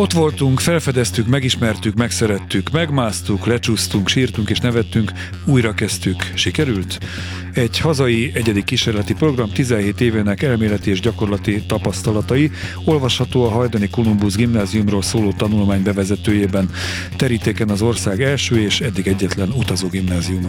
Ott voltunk, felfedeztük, megismertük, megszerettük, megmásztuk, lecsúsztunk, sírtunk és nevettünk, újra kezdtük. Sikerült? Egy hazai egyedi kísérleti program 17 évének elméleti és gyakorlati tapasztalatai olvasható a Hajdani Kolumbusz gimnáziumról szóló tanulmány bevezetőjében, terítéken az ország első és eddig egyetlen utazó gimnáziuma.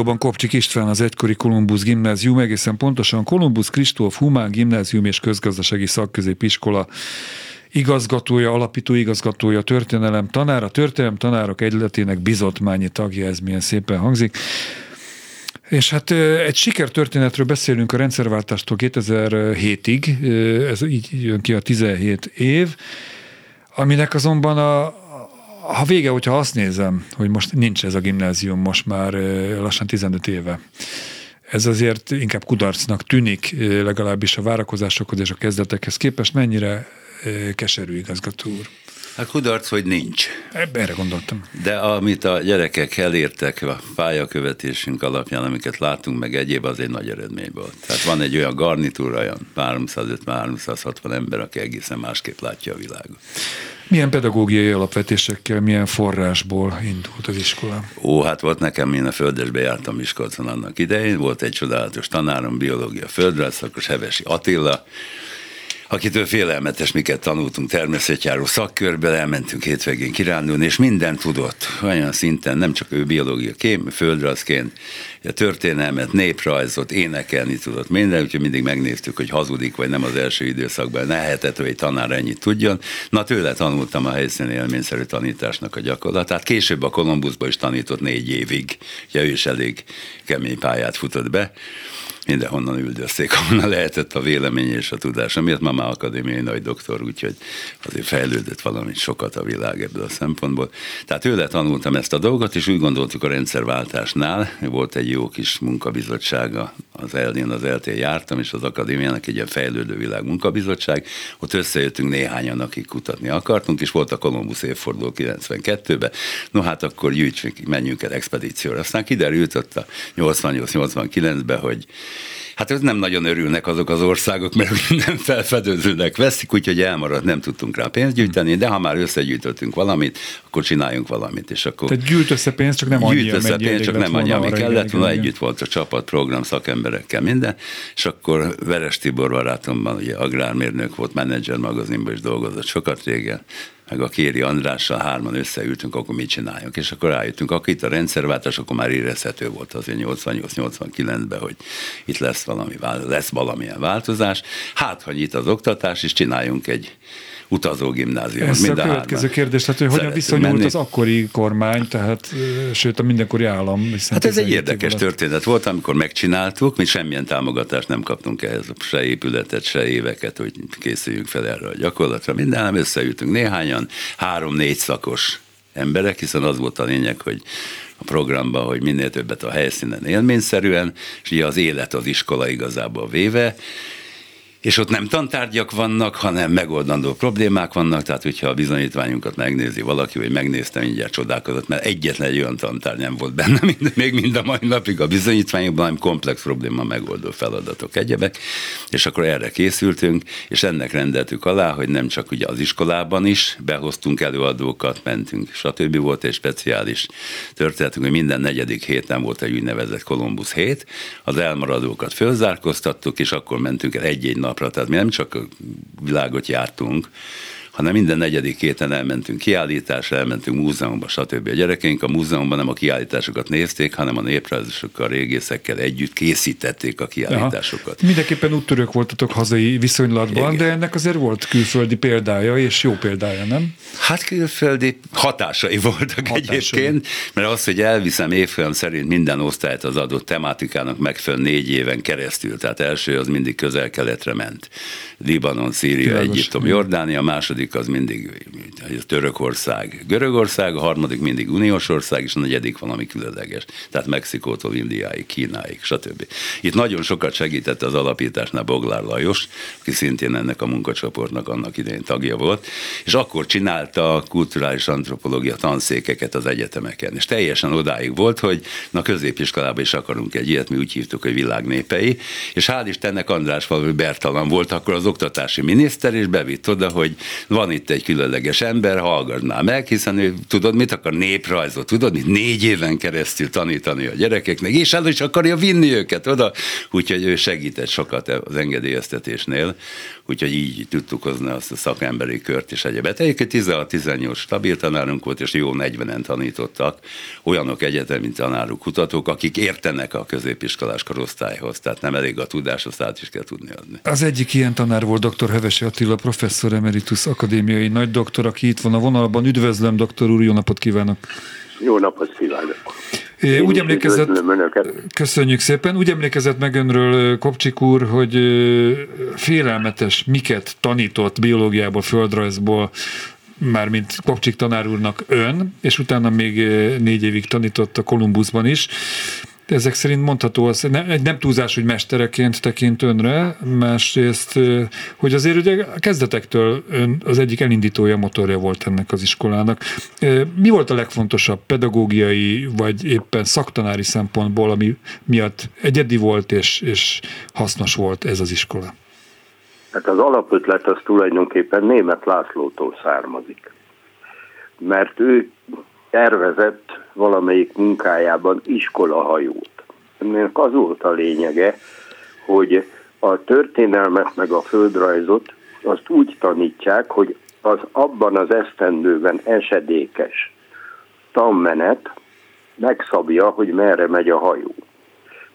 Stúdióban Kopcsik István az egykori Kolumbusz Gimnázium, egészen pontosan Kolumbusz Kristóf Humán Gimnázium és Közgazdasági Szakközépiskola igazgatója, alapító igazgatója, történelem tanára, történelem tanárok egyletének bizottmányi tagja, ez milyen szépen hangzik. És hát egy sikertörténetről beszélünk a rendszerváltástól 2007-ig, ez így jön ki a 17 év, aminek azonban a, ha vége, hogyha azt nézem, hogy most nincs ez a gimnázium most már lassan 15 éve, ez azért inkább kudarcnak tűnik, legalábbis a várakozásokhoz és a kezdetekhez képest. Mennyire keserű igazgató úr? Hát kudarc, hogy nincs. Erre gondoltam. De amit a gyerekek elértek a pályakövetésünk alapján, amiket látunk, meg egyéb, az egy nagy eredmény volt. Tehát van egy olyan garnitúra, olyan 350-360 ember, aki egészen másképp látja a világot. Milyen pedagógiai alapvetésekkel, milyen forrásból indult az iskola? Ó, hát volt nekem, én a földesbe jártam Miskolcon annak idején, volt egy csodálatos tanárom, biológia földre, szakos Hevesi Attila, akitől félelmetes, miket tanultunk természetjáró szakkörbe, elmentünk hétvégén kirándulni, és minden tudott, olyan szinten, nem csak ő biológia kém, földrajzként, a történelmet, néprajzot, énekelni tudott minden, úgyhogy mindig megnéztük, hogy hazudik, vagy nem az első időszakban, lehetett, hogy egy tanár ennyit tudjon. Na tőle tanultam a helyszíni élményszerű tanításnak a gyakorlatát. Később a Kolumbuszban is tanított négy évig, ugye ő is elég kemény pályát futott be mindenhonnan üldözték, ahonnan lehetett a vélemény és a tudás, amiért ma már akadémiai nagy doktor, úgyhogy azért fejlődött valamit sokat a világ ebből a szempontból. Tehát tőle tanultam ezt a dolgot, és úgy gondoltuk a rendszerváltásnál, volt egy jó kis munkabizottsága, az Eldén, az LT jártam, és az akadémiának egy ilyen fejlődő világ munkabizottság, ott összejöttünk néhányan, akik kutatni akartunk, és volt a Kolumbusz évforduló 92-ben, no hát akkor gyűjtsünk, menjünk el expedícióra. Aztán kiderült ott a 88-89-ben, hogy Hát ez nem nagyon örülnek azok az országok, mert nem felfedezőnek veszik, úgyhogy elmaradt, nem tudtunk rá pénzt gyűjteni, de ha már összegyűjtöttünk valamit, akkor csináljunk valamit. És akkor Tehát gyűjt össze pénzt, csak nem annyi, gyűjt össze pénzt, csak nem annyi, ami kellett volna, együtt volt a csapat, program, szakemberekkel, minden, és akkor Veres Tibor barátomban, ugye agrármérnök volt, menedzser magazinban is dolgozott sokat régen, meg a Kéri Andrással hárman összeültünk, akkor mit csináljunk. És akkor rájöttünk, akkor itt a rendszerváltás, akkor már érezhető volt azért 88-89-ben, hogy itt lesz valami, lesz valamilyen változás. Hát, hogy itt az oktatás, és csináljunk egy utazó gimnázium. Ez mind a következő kérdés, tehát hogy hogyan viszonyult menni. az akkori kormány, tehát sőt a mindenkori állam. Hát ez egy érdekes történet volt, amikor megcsináltuk, mi semmilyen támogatást nem kaptunk ehhez, se épületet, se éveket, hogy készüljünk fel erre a gyakorlatra. Minden, nem összeültünk néhányan, három-négy szakos emberek, hiszen az volt a lényeg, hogy a programban, hogy minél többet a helyszínen élményszerűen, és ugye az élet az iskola igazából véve, és ott nem tantárgyak vannak, hanem megoldandó problémák vannak, tehát hogyha a bizonyítványunkat megnézi valaki, vagy megnéztem, mindjárt csodálkozott, mert egyetlen egy olyan tantár nem volt benne, mind, még mind a mai napig a bizonyítványokban, hanem komplex probléma megoldó feladatok, egyebek, és akkor erre készültünk, és ennek rendeltük alá, hogy nem csak ugye az iskolában is behoztunk előadókat, mentünk, stb. volt egy speciális történetünk, hogy minden negyedik héten volt egy úgynevezett Kolumbusz hét, az elmaradókat fölzárkoztattuk, és akkor mentünk el egy-egy napra, tehát mi nem csak világot jártunk, hanem minden negyedik héten elmentünk kiállításra, elmentünk múzeumba, stb. A gyerekeink a múzeumban nem a kiállításokat nézték, hanem a néprajzosokkal, régészekkel együtt készítették a kiállításokat. Aha. Mindenképpen úttörők voltatok hazai viszonylatban, Igen. de ennek azért volt külföldi példája, és jó példája, nem? Hát külföldi hatásai voltak hatásai. egyébként, mert az, hogy elviszem évfolyam szerint minden osztályt az adott tematikának megfelelően négy éven keresztül, tehát első az mindig közel-keletre ment. Libanon, Szíria, Egyiptom, Jordánia, második második az mindig Törökország, Görögország, a harmadik mindig uniós ország, és a negyedik valami különleges. Tehát Mexikótól Indiáig, Kínáig, stb. Itt nagyon sokat segített az alapításnál Boglár Lajos, aki szintén ennek a munkacsoportnak annak idején tagja volt, és akkor csinálta a kulturális antropológia tanszékeket az egyetemeken. És teljesen odáig volt, hogy na középiskolában is akarunk egy ilyet, mi úgy hívtuk, hogy világnépei, és hál' Istennek András Bertalan volt akkor az oktatási miniszter, és bevitt oda, hogy van itt egy különleges ember, hallgass már meg, hiszen ő tudod, mit akar? Néprajzot, tudod, mit? Négy éven keresztül tanítani a gyerekeknek, és el is akarja vinni őket oda, úgyhogy ő segített sokat az engedélyeztetésnél, úgyhogy így tudtuk hozni azt a szakemberi kört és egyebet. Egyébként 16-18 stabil tanárunk volt, és jó 40-en tanítottak, olyanok egyetemi tanárok, kutatók, akik értenek a középiskolás korosztályhoz, tehát nem elég a tudás, azt át is kell tudni adni. Az egyik ilyen tanár volt dr. Hevesi Attila, professzor emeritus akadémiai nagy doktor, aki itt van a vonalban. Üdvözlöm, doktor úr, jó napot kívánok! Jó napot kívánok! Én úgy emlékezett, köszönjük szépen, úgy emlékezett meg önről Kopcsik úr, hogy félelmetes miket tanított biológiából, földrajzból, mármint Kopcsik tanár úrnak ön, és utána még négy évig tanított a Kolumbuszban is ezek szerint mondható, az egy nem túlzás, hogy mestereként tekint önre, másrészt, hogy azért ugye a kezdetektől ön az egyik elindítója, motorja volt ennek az iskolának. Mi volt a legfontosabb pedagógiai, vagy éppen szaktanári szempontból, ami miatt egyedi volt és, és hasznos volt ez az iskola? Hát az alapötlet az tulajdonképpen német Lászlótól származik. Mert ő tervezett valamelyik munkájában iskolahajót. Ennek az volt a lényege, hogy a történelmet meg a földrajzot azt úgy tanítják, hogy az abban az esztendőben esedékes tanmenet megszabja, hogy merre megy a hajó.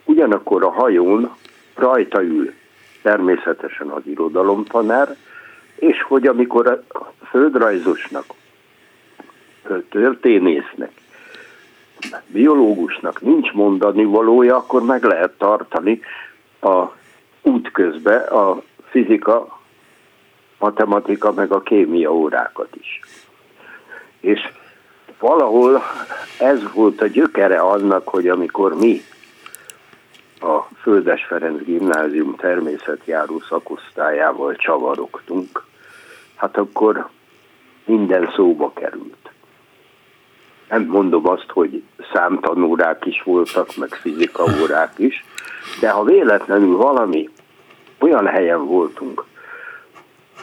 Ugyanakkor a hajón rajta ül természetesen az irodalomtanár, és hogy amikor a földrajzosnak történésznek, biológusnak nincs mondani valója, akkor meg lehet tartani a útközbe a fizika, matematika, meg a kémia órákat is. És valahol ez volt a gyökere annak, hogy amikor mi a Földes Ferenc Gimnázium természetjáró szakosztályával csavarogtunk, hát akkor minden szóba került. Nem mondom azt, hogy számtanórák is voltak, meg fizikaórák is, de ha véletlenül valami olyan helyen voltunk,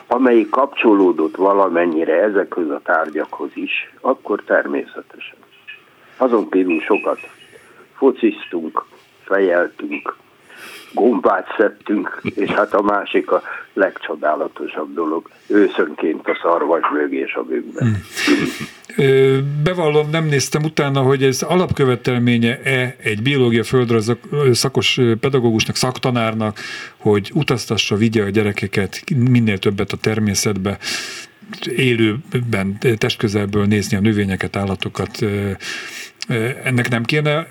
amelyik kapcsolódott valamennyire ezekhez a tárgyakhoz is, akkor természetesen. Azon kívül sokat fociztunk, fejeltünk, gombát szedtünk, és hát a másik a legcsodálatosabb dolog, őszönként a szarvas és a bőkben. Bevallom, nem néztem utána, hogy ez alapkövetelménye-e egy biológia földrajz szakos pedagógusnak, szaktanárnak, hogy utaztassa, vigye a gyerekeket minél többet a természetbe, élőben, testközelből nézni a növényeket, állatokat. Ennek nem kéne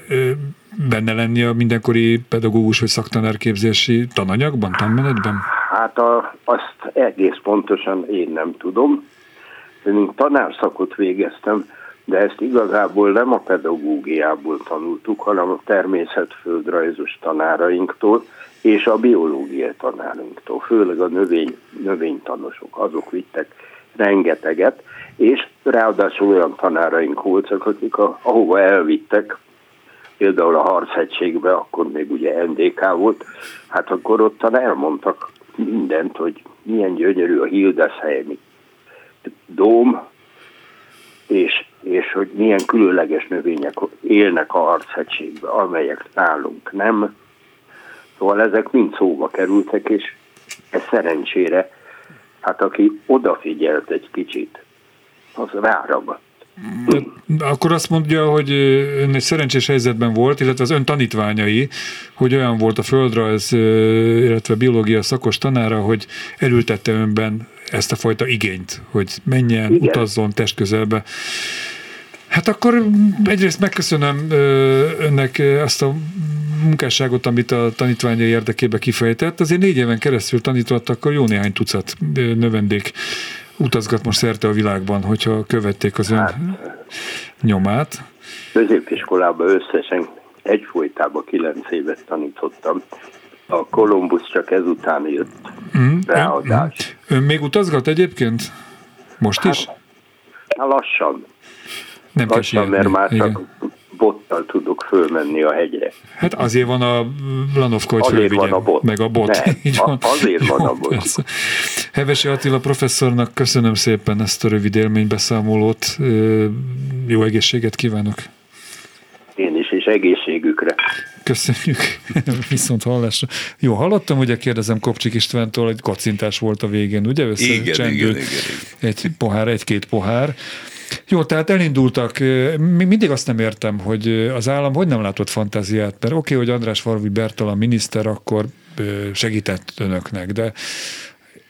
benne lenni a mindenkori pedagógus vagy szaktanárképzési tananyagban, tanmenetben? Hát a, azt egész pontosan én nem tudom. Én tanárszakot végeztem, de ezt igazából nem a pedagógiából tanultuk, hanem a természetföldrajzos tanárainktól és a biológiai tanárainktól, főleg a növény, növénytanosok, azok vittek rengeteget, és ráadásul olyan tanáraink voltak, akik a, ahova elvittek, például a Harchegységbe, akkor még ugye NDK volt, hát akkor ottan elmondtak mindent, hogy milyen gyönyörű a Hildesheimi dóm, és, és hogy milyen különleges növények élnek a Harchegységbe, amelyek nálunk nem. Szóval ezek mind szóba kerültek, és ez szerencsére, hát aki odafigyelt egy kicsit, az ráragadt. Akkor azt mondja, hogy ön egy szerencsés helyzetben volt, illetve az ön tanítványai, hogy olyan volt a földrajz, illetve biológia szakos tanára, hogy elültette önben ezt a fajta igényt, hogy menjen, Igen. utazzon testközelbe. Hát akkor egyrészt megköszönöm önnek azt a munkásságot, amit a tanítványai érdekébe kifejtett. Azért négy éven keresztül tanított, akkor jó néhány tucat növendék utazgat most szerte a világban, hogyha követték az ön hát, nyomát. Középiskolában összesen egyfolytában kilenc évet tanítottam. A Kolumbusz csak ezután jött mm, ráadás. Mm. Ön még utazgat egyébként? Most hát, is? Hát lassan. Nem lassan, mert már csak bottal tudok fölmenni a hegyre. Hát azért van a Lanovka, hogy azért van a bot. meg a bot. Ne, Így van. Azért van a bot. Persze. Hevesi Attila professzornak köszönöm szépen ezt a rövid élménybeszámolót. Jó egészséget kívánok! Én is, és egészségükre. Köszönjük, viszont hallásra. Jó, hallottam, ugye kérdezem Kopcsik Istvántól, hogy kacintás volt a végén, ugye? Igen, igen, igen, igen. Egy pohár, egy-két pohár. Jó, tehát elindultak. Mindig azt nem értem, hogy az állam hogy nem látott fantáziát, mert oké, okay, hogy András Farvi Bertalan miniszter akkor segített önöknek, de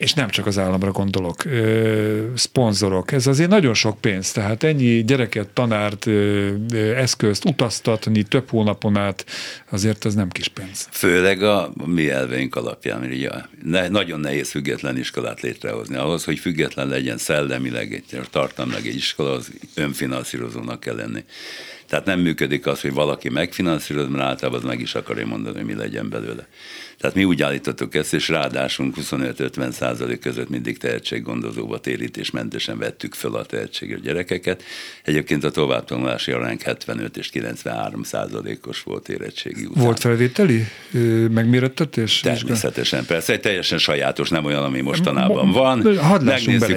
és nem csak az államra gondolok, szponzorok. Ez azért nagyon sok pénz, tehát ennyi gyereket, tanárt, eszközt utaztatni több hónapon át, azért ez nem kis pénz. Főleg a mi elveink alapján, ugye ne, nagyon nehéz független iskolát létrehozni. Ahhoz, hogy független legyen szellemileg, tartalmilag egy iskola, az önfinanszírozónak kell lenni. Tehát nem működik az, hogy valaki megfinanszíroz, mert általában az meg is akarja mondani, hogy mi legyen belőle. Tehát mi úgy állítottuk ezt, és ráadásul 25-50 százalék között mindig tehetséggondozóba térítésmentesen vettük föl a tehetséges gyerekeket. Egyébként a továbbtanulási arány 75 és 93 százalékos volt érettségi után. Volt felvételi megmérettetés? Természetesen, persze, egy teljesen sajátos, nem olyan, ami mostanában van. Hadd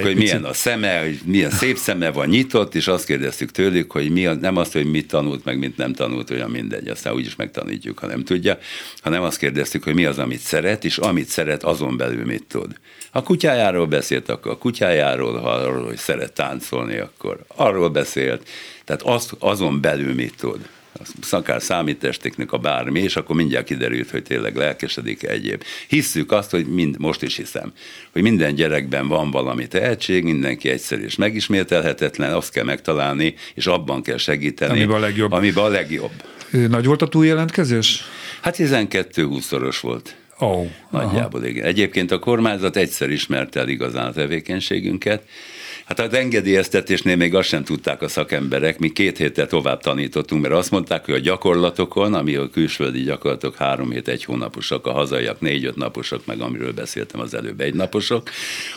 hogy milyen a szeme, hogy milyen szép szeme van nyitott, és azt kérdeztük tőlük, hogy mi, nem azt, hogy mit tanult, meg mit nem tanult, olyan mindegy, aztán úgyis megtanítjuk, ha nem tudja, hanem azt kérdeztük, hogy mi az, amit szeret, és amit szeret, azon belül mit tud. Ha kutyájáról beszélt, akkor a kutyájáról, ha arról, hogy szeret táncolni, akkor arról beszélt. Tehát azt, azon belül mit tud akár a bármi, és akkor mindjárt kiderült, hogy tényleg lelkesedik egyéb. Hisszük azt, hogy mind, most is hiszem, hogy minden gyerekben van valami tehetség, mindenki egyszer és megismételhetetlen, azt kell megtalálni, és abban kell segíteni. Amiben a legjobb. Amiben a legjobb. Nagy volt a túljelentkezés? Hát 12-20-szoros volt. Oh, Nagyjából aha. igen. Egyébként a kormányzat egyszer ismerte el igazán a tevékenységünket, Hát az engedélyeztetésnél még azt sem tudták a szakemberek, mi két héttel tovább tanítottunk, mert azt mondták, hogy a gyakorlatokon, ami a külföldi gyakorlatok három hét, egy hónaposak, a hazaiak négy-öt naposok, meg amiről beszéltem az előbb, egy naposok,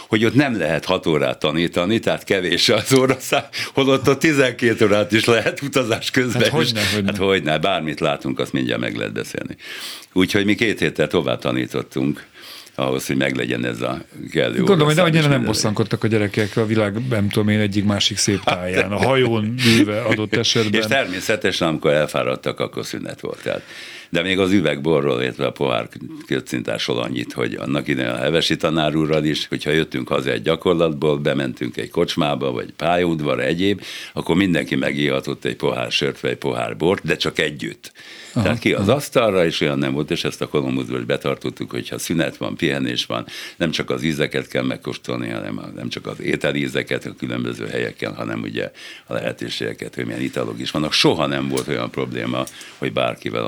hogy ott nem lehet hat órát tanítani, tehát kevés az óraszám, holott ott 12 órát is lehet utazás közben. Hát hogyne, hogyne. Hát hogyne, bármit látunk, azt mindjárt meg lehet beszélni. Úgyhogy mi két héttel tovább tanítottunk ahhoz, hogy meglegyen ez a kellő Gondolom, hogy annyira nem bosszankodtak a gyerekek a világ, nem tudom én, egyik másik szép táján, a hajón ülve adott esetben. És természetesen, amikor elfáradtak, akkor szünet volt. Tehát de még az üvegborról, illetve a pohár kötszintásról annyit, hogy annak idején a hevesi tanár úrral is, hogyha jöttünk haza egy gyakorlatból, bementünk egy kocsmába, vagy pályaudvar, egyéb, akkor mindenki megihatott egy pohár sört, vagy egy pohár bort, de csak együtt. Aha, Tehát ki az aha. asztalra, és olyan nem volt, és ezt a Kolumbuszból is betartottuk, hogyha szünet van, pihenés van, nem csak az ízeket kell megkóstolni, hanem nem csak az ételízeket a különböző helyeken, hanem ugye a lehetőségeket, hogy milyen italok is vannak. Soha nem volt olyan probléma, hogy bárkivel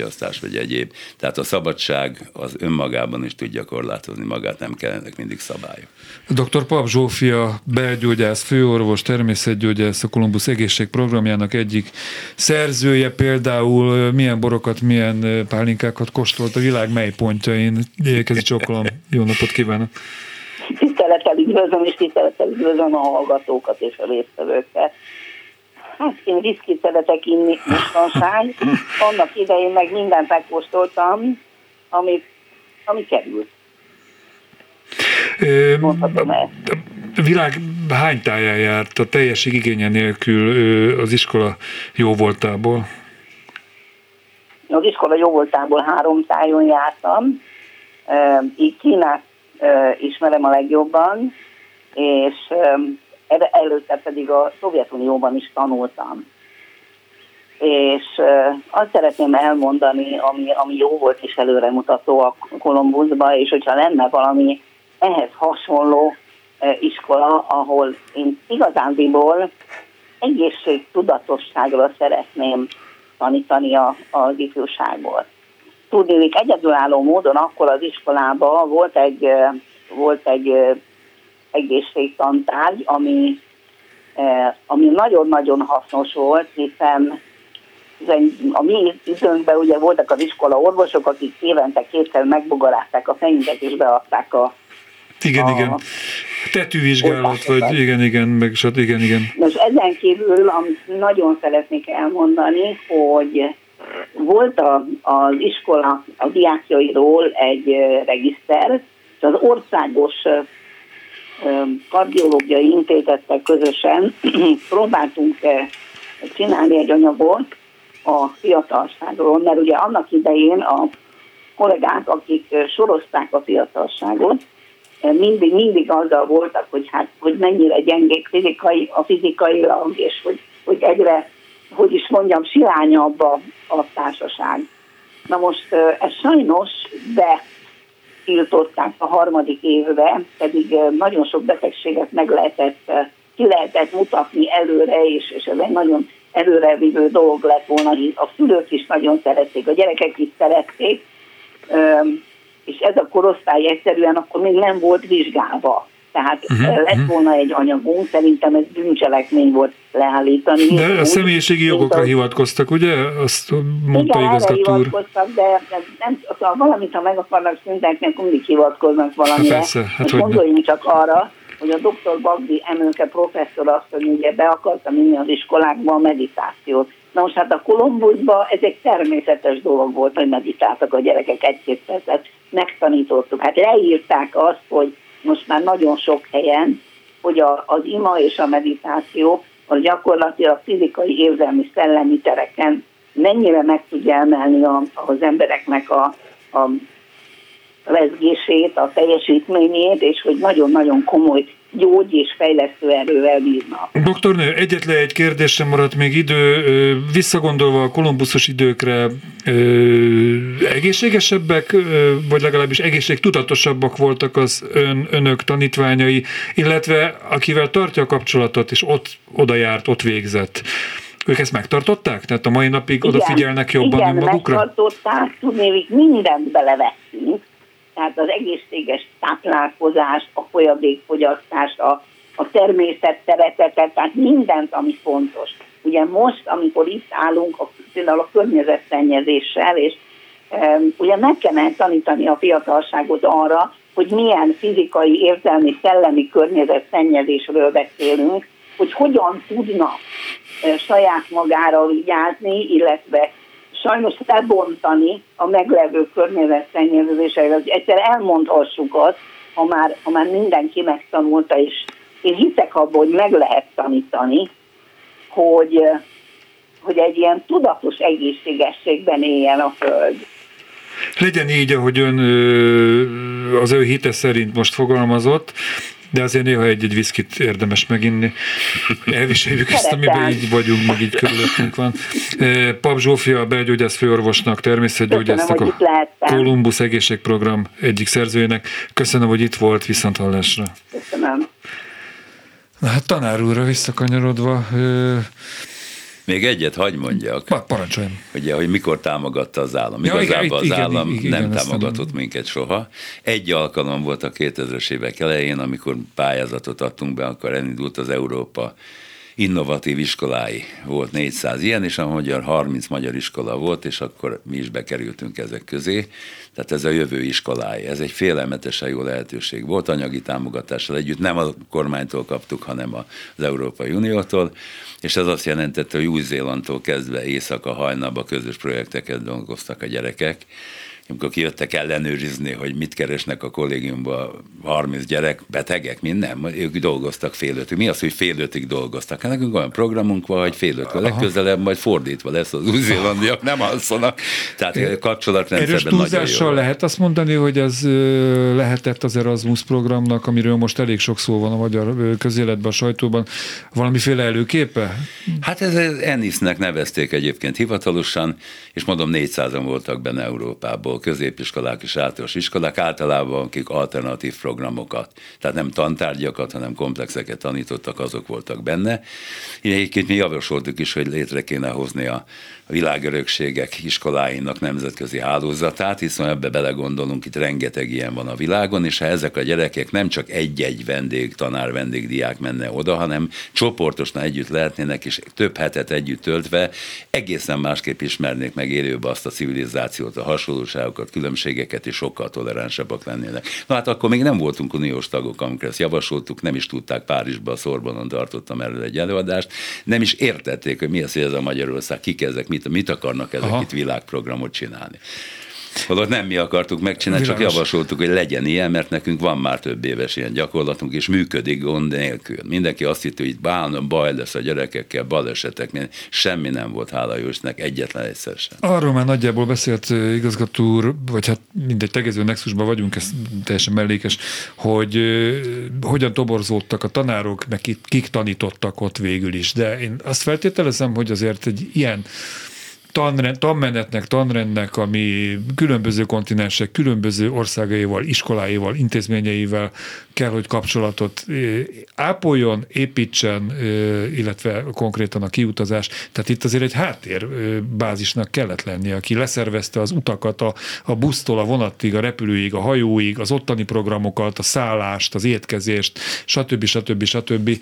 alkoholfogyasztás vagy egyéb. Tehát a szabadság az önmagában is tudja korlátozni magát, nem kellenek mindig szabályok. Dr. Pap Zsófia, belgyógyász, főorvos, természetgyógyász, a Kolumbusz egészségprogramjának egyik szerzője például milyen borokat, milyen pálinkákat kóstolt a világ mely pontjain. Kezi csokolom, jó napot kívánok! Tisztelettel üdvözlöm, és tisztelettel üdvözlöm a hallgatókat és a résztvevőket. Én viszkit szeretek inni mostanság. Annak idején meg mindent megkóstoltam, amit, ami került. Mondhatom ezt. A világ hány táján járt a teljeség igénye nélkül az iskola jó voltából? Az iskola jó voltából három tájon jártam, így Kínát ismerem a legjobban, és előtte pedig a Szovjetunióban is tanultam. És azt szeretném elmondani, ami, ami jó volt és előremutató a Kolumbuszban, és hogyha lenne valami ehhez hasonló iskola, ahol én igazándiból egészségtudatosságra szeretném tanítani a, az ifjúságot. Tudni, egyedülálló módon akkor az iskolában volt egy, volt egy egészségtantárgy, ami, ami nagyon-nagyon hasznos volt, hiszen a mi időnkben ugye voltak az iskola orvosok, akik évente kétszer megbogarázták a fejünket és beadták a igen, a, igen. Tetűvizsgálat, vagy igen, igen, meg stb. igen, igen. Most ezen kívül, amit nagyon szeretnék elmondani, hogy volt a, az iskola a diákjairól egy regiszter, és az országos kardiológiai intézettel közösen próbáltunk csinálni egy anyagot a fiatalságról, mert ugye annak idején a kollégák, akik sorozták a fiatalságot, mindig, mindig azzal voltak, hogy hát, hogy mennyire gyengék fizikai, a fizikailag, és hogy, hogy egyre, hogy is mondjam, silányabb a, a társaság. Na most ez sajnos be tiltották a harmadik évbe, pedig nagyon sok betegséget meg lehetett, ki lehetett mutatni előre, és, és ez egy nagyon előrevívő dolog lett volna, a szülők is nagyon szerették, a gyerekek is szerették, és ez a korosztály egyszerűen akkor még nem volt vizsgálva. Tehát uh-huh, lett mhm. volna egy anyagunk, szerintem ez bűncselekmény volt leállítani. De a személyiségi jogokra a... hivatkoztak, ugye? Azt mondta Igen, igazgató úr. hivatkoztak, de nem, szóval valamit, ha meg akarnak szüntetni, akkor mindig hivatkoznak valamire. Hát persze, hát hogy gondoljunk csak arra, hogy a dr. Bagdi Emőke professzor azt, hogy ugye be akarta vinni az iskolákba a meditációt. Na most hát a Kolumbuszban ez egy természetes dolog volt, hogy meditáltak a gyerekek egy-két percet, megtanítottuk. Hát leírták azt, hogy most már nagyon sok helyen, hogy a, az ima és a meditáció az gyakorlatilag fizikai, érzelmi, szellemi tereken mennyire meg tudja emelni a, az embereknek a, a rezgését, a teljesítményét, és hogy nagyon-nagyon komoly gyógy és fejlesztő erővel bírnak. Doktornő, egyetlen egy kérdésre maradt még idő. Visszagondolva a kolumbuszos időkre, egészségesebbek, vagy legalábbis egészségtudatosabbak voltak az ön, önök tanítványai, illetve akivel tartja a kapcsolatot, és ott oda járt, ott végzett Ők ezt megtartották? Tehát a mai napig igen, odafigyelnek jobban igen, magukra? megtartották, tudnék, mindent belevettünk. Tehát az egészséges táplálkozást, a folyadékfogyasztást, a, a természet szeretetet, tehát mindent, ami fontos. Ugye most, amikor itt állunk, a, például a környezetszennyezéssel, és e, ugye meg kellene tanítani a fiatalságot arra, hogy milyen fizikai, érzelmi, szellemi környezetszennyezésről beszélünk, hogy hogyan tudna saját magára vigyázni, illetve sajnos lebontani a meglevő környezetszennyezésre, hogy egyszer elmondhassuk azt, ha már, ha már mindenki megtanulta, és én hiszek abban, hogy meg lehet tanítani, hogy, hogy egy ilyen tudatos egészségességben éljen a Föld. Legyen így, ahogy ön az ő hite szerint most fogalmazott, de azért néha egy-egy viszkit érdemes meginni. Elviseljük ezt, amiben így vagyunk, meg így körülöttünk van. Pap Zsófia, a belgyógyász főorvosnak, természetgyógyásznak, a Kolumbusz egészségprogram egyik szerzőjének. Köszönöm, hogy itt volt, viszont hallásra. Köszönöm. Na hát tanár úrra visszakanyarodva, még egyet hagy mondjak. Parancsoljon. Ugye, hogy mikor támogatta az állam. Ja, Igazából igen, az állam igen, nem igen, támogatott nem. minket soha. Egy alkalom volt a 2000-es évek elején, amikor pályázatot adtunk be, akkor elindult az Európa innovatív iskolái. Volt 400 ilyen, és a magyar 30 magyar iskola volt, és akkor mi is bekerültünk ezek közé. Tehát ez a jövő iskolái. Ez egy félelmetesen jó lehetőség volt, anyagi támogatással együtt. Nem a kormánytól kaptuk, hanem az Európai Uniótól és ez azt jelentette, hogy Új-Zélandtól kezdve éjszaka hajnalba közös projekteket dolgoztak a gyerekek, amikor kijöttek ellenőrizni, hogy mit keresnek a kollégiumban 30 gyerek, betegek, minden, ők dolgoztak fél ötig. Mi az, hogy fél ötig dolgoztak? Hát nekünk olyan programunk van, hogy fél ötig, legközelebb majd fordítva lesz az új-zélandiak, nem alszanak. Tehát kapcsolatrendszerben nagyon jó. lehet azt mondani, hogy ez lehetett az Erasmus programnak, amiről most elég sok szó van a magyar közéletben, a sajtóban, valamiféle előképe? Hát ez Ennisnek nevezték egyébként hivatalosan, és mondom 400-an voltak benne Európából ahol középiskolák és általános iskolák általában, akik alternatív programokat, tehát nem tantárgyakat, hanem komplexeket tanítottak, azok voltak benne. Egyébként mi javasoltuk is, hogy létre kéne hozni a a világörökségek iskoláinak nemzetközi hálózatát, hiszen ebbe belegondolunk, itt rengeteg ilyen van a világon, és ha ezek a gyerekek nem csak egy-egy vendég, tanár, vendégdiák menne oda, hanem csoportosan együtt lehetnének, és több hetet együtt töltve egészen másképp ismernék meg élőbe azt a civilizációt, a hasonlóságokat, különbségeket, és sokkal toleránsabbak lennének. Na hát akkor még nem voltunk uniós tagok, amikor ezt javasoltuk, nem is tudták Párizsba, a Szorbonon tartottam erről egy előadást, nem is értették, hogy mi az, hogy ez a Magyarország, kik ezek, mit, mit akarnak ezek Aha. itt világprogramot csinálni. Holott nem mi akartuk megcsinálni, Világos. csak javasoltuk, hogy legyen ilyen, mert nekünk van már több éves ilyen gyakorlatunk, és működik gond nélkül. Mindenki azt hitt, hogy itt bálna, baj lesz a gyerekekkel, balesetek, semmi nem volt, hála Jósnek, egyetlen egyszer sem. Arról már nagyjából beszélt igazgató úr, vagy hát mindegy tegező nexusban vagyunk, ez teljesen mellékes, hogy hogyan toborzódtak a tanárok, meg kik tanítottak ott végül is. De én azt feltételezem, hogy azért egy ilyen tanrend, tanmenetnek, tanrendnek, ami különböző kontinensek, különböző országaival, iskoláival, intézményeivel kell, hogy kapcsolatot ápoljon, építsen, illetve konkrétan a kiutazás. Tehát itt azért egy háttérbázisnak kellett lennie, aki leszervezte az utakat a, a busztól, a vonatig, a repülőig, a hajóig, az ottani programokat, a szállást, az étkezést, stb. stb. stb. stb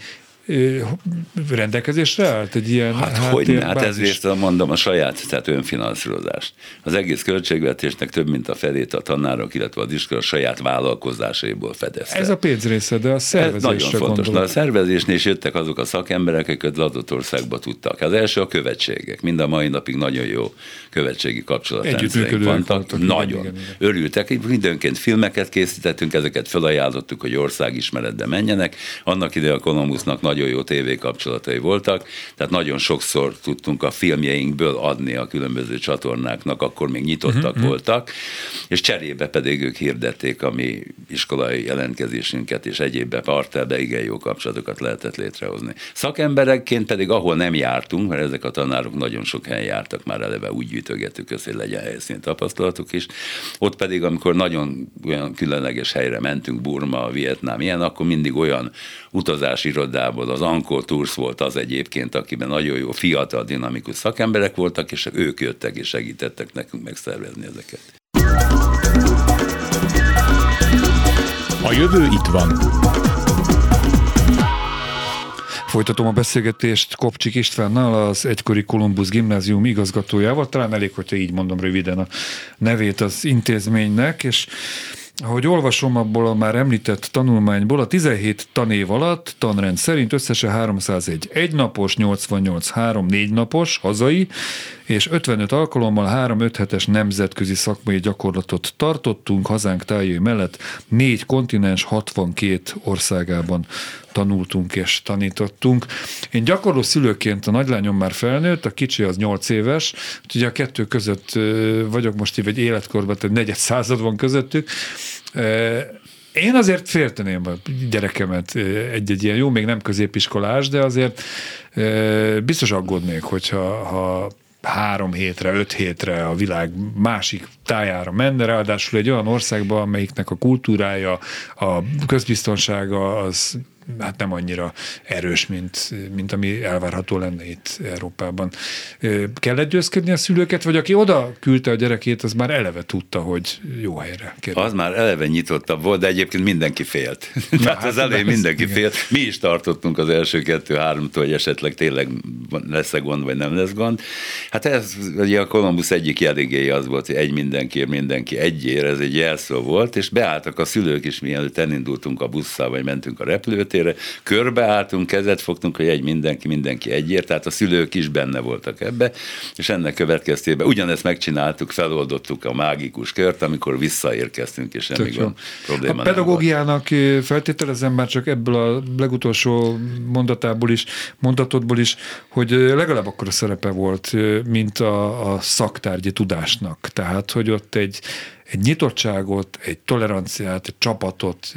rendelkezésre állt egy ilyen Hát hogy hát ezért mondom a saját, tehát önfinanszírozást. Az egész költségvetésnek több mint a felét a tanárok, illetve az iskola saját vállalkozásaiból fedezte. Ez a pénz része, de a szervezésre Ez nagyon fontos. Na, a szervezésnél is jöttek azok a szakemberek, akiket adott országba tudtak. Az első a követségek. Mind a mai napig nagyon jó követségi kapcsolatrendszerünk vannak. Nagyon. Igen, igen. Örültek. Mindenként filmeket készítettünk, ezeket felajánlottuk, hogy országismeretbe menjenek. Annak ide a Columbusnak nagyon jó tévékapcsolatai voltak, tehát nagyon sokszor tudtunk a filmjeinkből adni a különböző csatornáknak, akkor még nyitottak uh-huh. voltak, és cserébe pedig ők hirdették a mi iskolai jelentkezésünket, és egyébbe partelbe igen jó kapcsolatokat lehetett létrehozni. Szakemberekként pedig, ahol nem jártunk, mert ezek a tanárok nagyon sok helyen jártak, már eleve úgy gyűjtögettük össze, hogy legyen helyszín tapasztalatuk is. Ott pedig, amikor nagyon olyan különleges helyre mentünk, Burma, Vietnám, ilyen, akkor mindig olyan utazási irodából igazából az Ankor Tours volt az egyébként, akiben nagyon jó fiatal, dinamikus szakemberek voltak, és ők jöttek és segítettek nekünk megszervezni ezeket. A jövő itt van. Folytatom a beszélgetést Kopcsik Istvánnal, az egykori Kolumbusz gimnázium igazgatójával. Talán elég, hogyha így mondom röviden a nevét az intézménynek, és ahogy olvasom abból a már említett tanulmányból, a 17 tanév alatt tanrend szerint összesen 301 egynapos, 88 3 4 napos hazai, és 55 alkalommal 3-5 hetes nemzetközi szakmai gyakorlatot tartottunk hazánk tájai mellett négy kontinens 62 országában tanultunk és tanítottunk. Én gyakorló szülőként a nagylányom már felnőtt, a kicsi az 8 éves, úgyhogy a kettő között vagyok most így egy életkorban, tehát negyed század van közöttük. Én azért félteném a gyerekemet egy-egy ilyen, jó, még nem középiskolás, de azért biztos aggódnék, hogyha ha három hétre, öt hétre a világ másik tájára menne, ráadásul egy olyan országba, amelyiknek a kultúrája, a közbiztonsága az hát nem annyira erős, mint, mint ami elvárható lenne itt Európában. Kellett győzködni a szülőket, vagy aki oda küldte a gyerekét, az már eleve tudta, hogy jó helyre kerül. Az már eleve nyitottabb volt, de egyébként mindenki félt. Na, Tehát hát az elején mindenki igen. félt. Mi is tartottunk az első kettő-háromtól, hogy esetleg tényleg lesz-e gond, vagy nem lesz gond. Hát ez ugye a Kolumbusz egyik jeligéje az volt, hogy egy mindenki, mindenki egyér, ez egy jelszó volt, és beálltak a szülők is, mielőtt elindultunk a busszal, vagy mentünk a repülőt, repülőtérre, körbeálltunk, kezet fogtunk, hogy egy mindenki, mindenki egyért, tehát a szülők is benne voltak ebbe, és ennek következtében ugyanezt megcsináltuk, feloldottuk a mágikus kört, amikor visszaérkeztünk, és semmi gond, probléma A pedagógiának eh, feltételezem már csak ebből a legutolsó mondatából is, mondatodból is, hogy legalább akkor a szerepe volt, mint a, a szaktárgyi tudásnak. Tehát, hogy ott egy egy nyitottságot, egy toleranciát, egy csapatot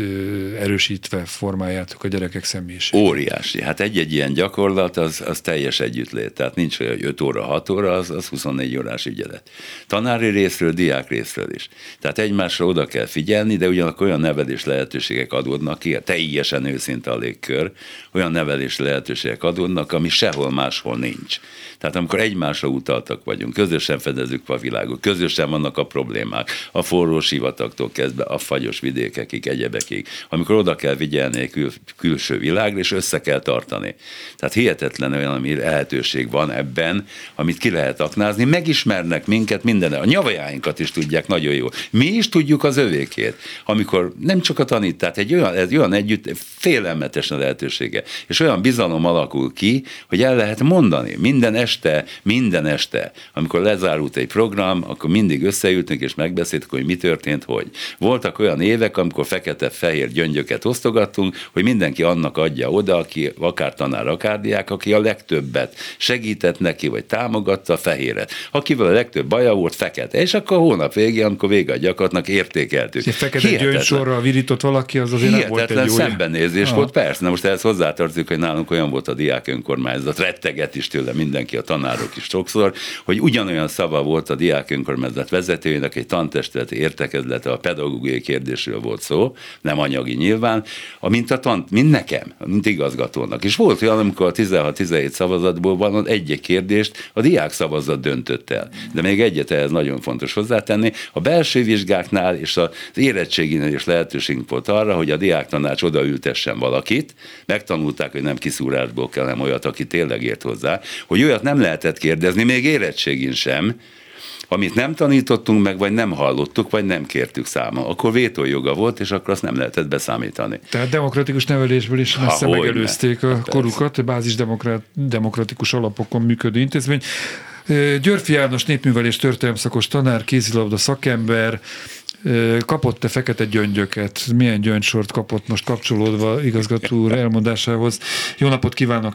erősítve formáljátok a gyerekek személyiségét. Óriási. Hát egy-egy ilyen gyakorlat az, az teljes együttlét. Tehát nincs olyan, hogy 5 óra, 6 óra, az, az 24 órás ügyelet. Tanári részről, diák részről is. Tehát egymásra oda kell figyelni, de ugyanakkor olyan nevelés lehetőségek adódnak ki, teljesen őszinte a légkör, olyan nevelés lehetőségek adódnak, ami sehol máshol nincs. Tehát amikor egymásra utaltak vagyunk, közösen fedezzük a világot, közösen vannak a problémák, a forró sivatagtól kezdve a fagyos vidékekig, egyebekig, amikor oda kell vigyelni kül, külső világra, és össze kell tartani. Tehát hihetetlen olyan lehetőség van ebben, amit ki lehet aknázni, megismernek minket minden, a nyavajáinkat is tudják nagyon jó. Mi is tudjuk az övékét, amikor nem csak a tanít, tehát egy olyan, egy olyan együtt félelmetes a lehetősége, és olyan bizalom alakul ki, hogy el lehet mondani minden este, minden este, amikor lezárult egy program, akkor mindig összeültünk és megbeszéltük, hogy mi történt, hogy. Voltak olyan évek, amikor fekete-fehér gyöngyöket osztogattunk, hogy mindenki annak adja oda, aki akár tanár, akár diák, aki a legtöbbet segített neki, vagy támogatta a fehéret. Akivel a legtöbb baja volt, fekete. És akkor a hónap végén, amikor vége a gyakorlatnak, értékeltük. Egy fekete gyöngysorral virított valaki, az azért nem volt egy jó szembenézés ah. volt, persze. Na most ehhez hozzátartozik, hogy nálunk olyan volt a diák önkormányzat, retteget is tőle mindenki, a tanárok is sokszor, hogy ugyanolyan szava volt a diák önkormányzat vezetőjének egy tantestület értekezlete a pedagógiai kérdésről volt szó, nem anyagi nyilván, mint a tant, mint nekem, mint igazgatónak. És volt olyan, amikor a 16-17 szavazatból van egy-egy kérdést a diák szavazat döntött el. De még egyet ehhez nagyon fontos hozzátenni, a belső vizsgáknál és az érettséginél is lehetőségünk volt arra, hogy a diák tanács odaültessen valakit, megtanulták, hogy nem kiszúrásból kell, nem olyat, aki tényleg ért hozzá, hogy olyat nem lehetett kérdezni, még érettségin sem, amit nem tanítottunk meg, vagy nem hallottuk, vagy nem kértük száma. Akkor vétójoga volt, és akkor azt nem lehetett beszámítani. Tehát demokratikus nevelésből is messze megelőzték ne. a hát korukat, bázis demokratikus alapokon működő intézmény. Györfi János népművelés történelmszakos tanár, kézilabda szakember, kapott-e fekete gyöngyöket? Milyen gyöngysort kapott most kapcsolódva igazgató úr elmondásához? Jó napot kívánok!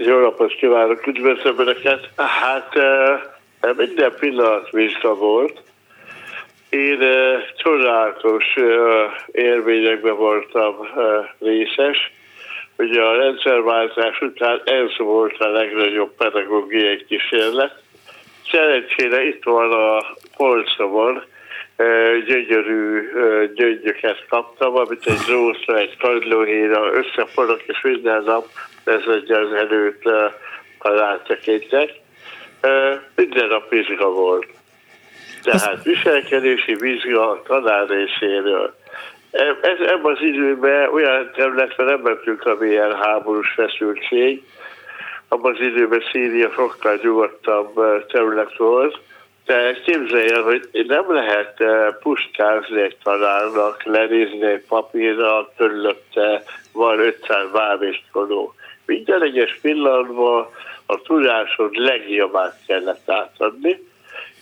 Jó napot kívánok, üdvözlöm Önöket! Hát minden pillanat vissza volt. Én uh, csodálatos élményekben voltam részes. Ugye a rendszerváltás után ez volt a legnagyobb pedagógiai kísérlet. Szerencsére itt van a polcomon gyönyörű gyöngyöket kaptam, amit egy zsószra, egy kagylóhéra összeforok, és minden nap ez egy az előtt haláltekintek. Minden nap vizsga volt. Tehát viselkedési vizsga a tanár részéről. Ez, ebben az időben olyan területre nem mentünk, ami ilyen háborús feszültség. Abban az időben Szíria sokkal nyugodtabb terület volt, de képzelje, hogy nem lehet puskázni egy tanárnak, lenézni egy papírra, körülötte van 500 váméskodó. Minden egyes pillanatban a tudásod legjobbát kellett átadni,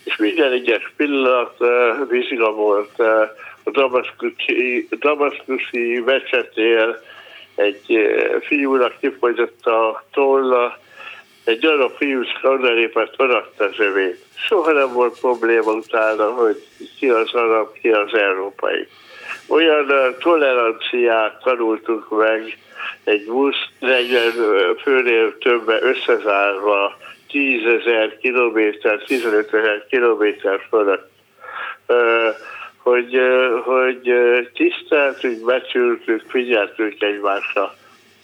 és minden egyes pillanat uh, vizsga volt uh, a damaszkusi, damaszkusi egy uh, fiúnak kifogyott a tolla, egy arab fiú skandalépet adta az övét. Soha nem volt probléma utána, hogy ki az arab, ki az európai. Olyan uh, toleranciát tanultunk meg, egy busz 40 főnél többe összezárva 10 ezer kilométer, 15 ezer kilométer fölött, hogy, hogy tiszteltünk, becsültünk, figyeltünk egymásra.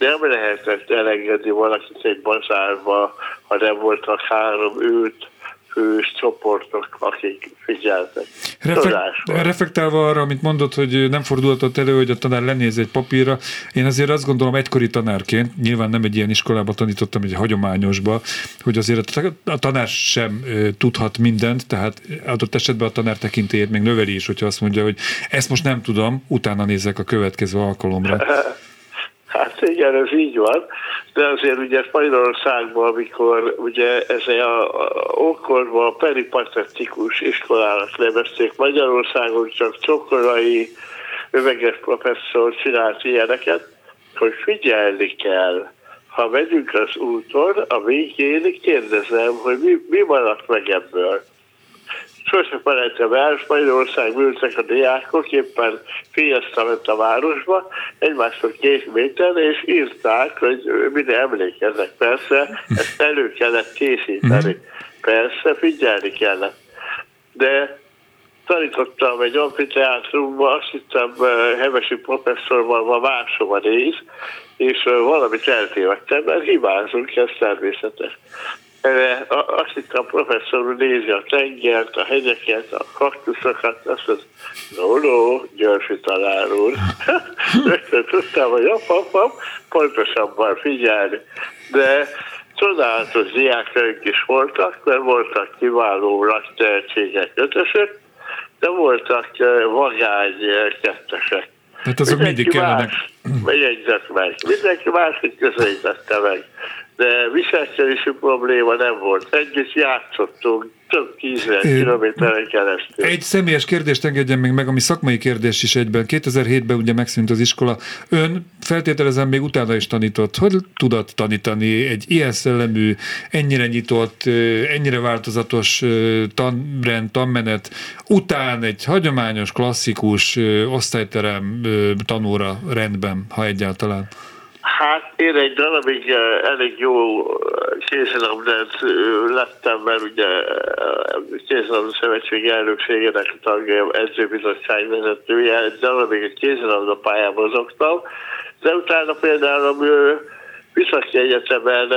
Nem lehetett elengedni valakit egy bazárba, ha nem voltak három ült, fős csoportok, akik figyeltek. Reflekt, reflektálva arra, amit mondott, hogy nem fordulhatott elő, hogy a tanár lenéz egy papírra, én azért azt gondolom egykori tanárként, nyilván nem egy ilyen iskolába tanítottam, egy hagyományosba, hogy azért a tanár sem tudhat mindent, tehát adott esetben a tanár tekintélyét még növeli is, hogyha azt mondja, hogy ezt most nem tudom, utána nézek a következő alkalomra. Hát igen, ez így van, de azért ugye Spanyolországban, amikor ugye ez a, a, a peripatetikus iskolának nevezték Magyarországon, csak csokorai öveges professzor csinált ilyeneket, hogy figyelni kell. Ha megyünk az úton, a végén kérdezem, hogy mi, mi maradt meg ebből sose felejtem el, Spanyolország ültek a diákok, éppen Fiesta ment a városba, egymástól két méter, és írták, hogy mire emlékeznek. Persze, ezt elő kellett készíteni. Mhm. Persze, figyelni kellett. De tanítottam egy amfiteátrumban, azt hittem Hevesi professzorban ma máshova néz, és valamit eltévedtem, mert hibázunk, ez természetes. Azt hittem, a professzor úr nézi a tengert, a hegyeket, a kaktuszokat, azt no, no, Györfi talál úr. Rögtön tudtam, hogy op, op, op, pontosabban figyelni. De csodálatos diákjaink is voltak, mert voltak kiváló nagy tehetségek ötösök, de voltak vagány kettesek. Tehát azok mindig kellenek. Más jegyzett meg. Mindenki másik közelítette meg de viselkedési probléma nem volt. Együtt játszottunk több tízezer kilométeren keresztül. Egy személyes kérdést engedjen még meg, ami szakmai kérdés is egyben. 2007-ben ugye megszűnt az iskola. Ön feltételezem még utána is tanított. Hogy tudott tanítani egy ilyen szellemű, ennyire nyitott, ennyire változatos tanrend, tanmenet után egy hagyományos, klasszikus osztályterem tanóra rendben, ha egyáltalán? Hát én egy darabig elég jó kézilabdát lettem, mert ugye kézilabda szövetség elnökségének tagja, edzőbizottság vezetője, egy darabig egy kézilabda pályában zogtam, de utána például Viszaki Egyetemen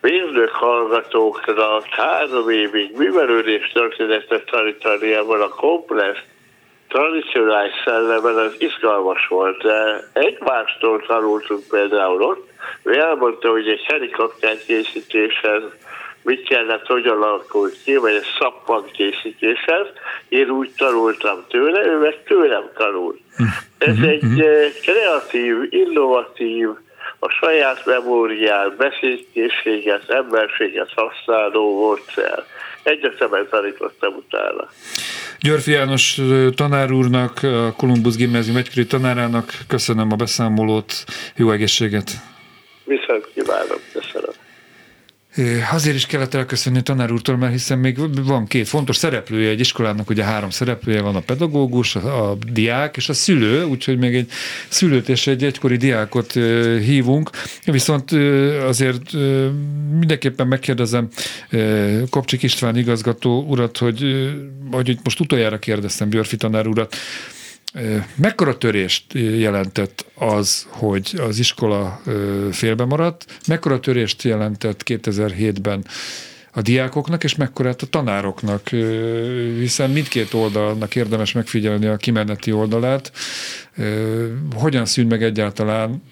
mérnök hallgatókra három évig művelődés történetet tanítani ebben a komplex tradicionális szellemben az izgalmas volt, de egymástól tanultunk például ott, ő elmondta, hogy egy helikopter készítéshez mit kellett, hogyan alakult ki, vagy egy szappan készítéshez. Én úgy tanultam tőle, ő meg tőlem tanult. Ez egy eh, kreatív, innovatív, a saját memóriát, beszédkészséget, emberséget használó módszer. Egyetemen tanítottam utána. Györfi János tanár úrnak, a Kolumbusz Gimnázium egykori tanárának köszönöm a beszámolót, jó egészséget! Viszont kívánom, köszönöm! Azért is kellett elköszönni a tanár úrtól, mert hiszen még van két fontos szereplője egy iskolának, ugye három szereplője van, a pedagógus, a, a diák és a szülő, úgyhogy még egy szülőt és egy egykori diákot hívunk, viszont azért mindenképpen megkérdezem Kopcsik István igazgató urat, hogy, hogy most utoljára kérdeztem Björfi tanár urat, Mekkora törést jelentett az, hogy az iskola félbe maradt? Mekkora törést jelentett 2007-ben a diákoknak, és mekkorát a tanároknak, hiszen mindkét oldalnak érdemes megfigyelni a kimeneti oldalát. Hogyan szűn meg egyáltalán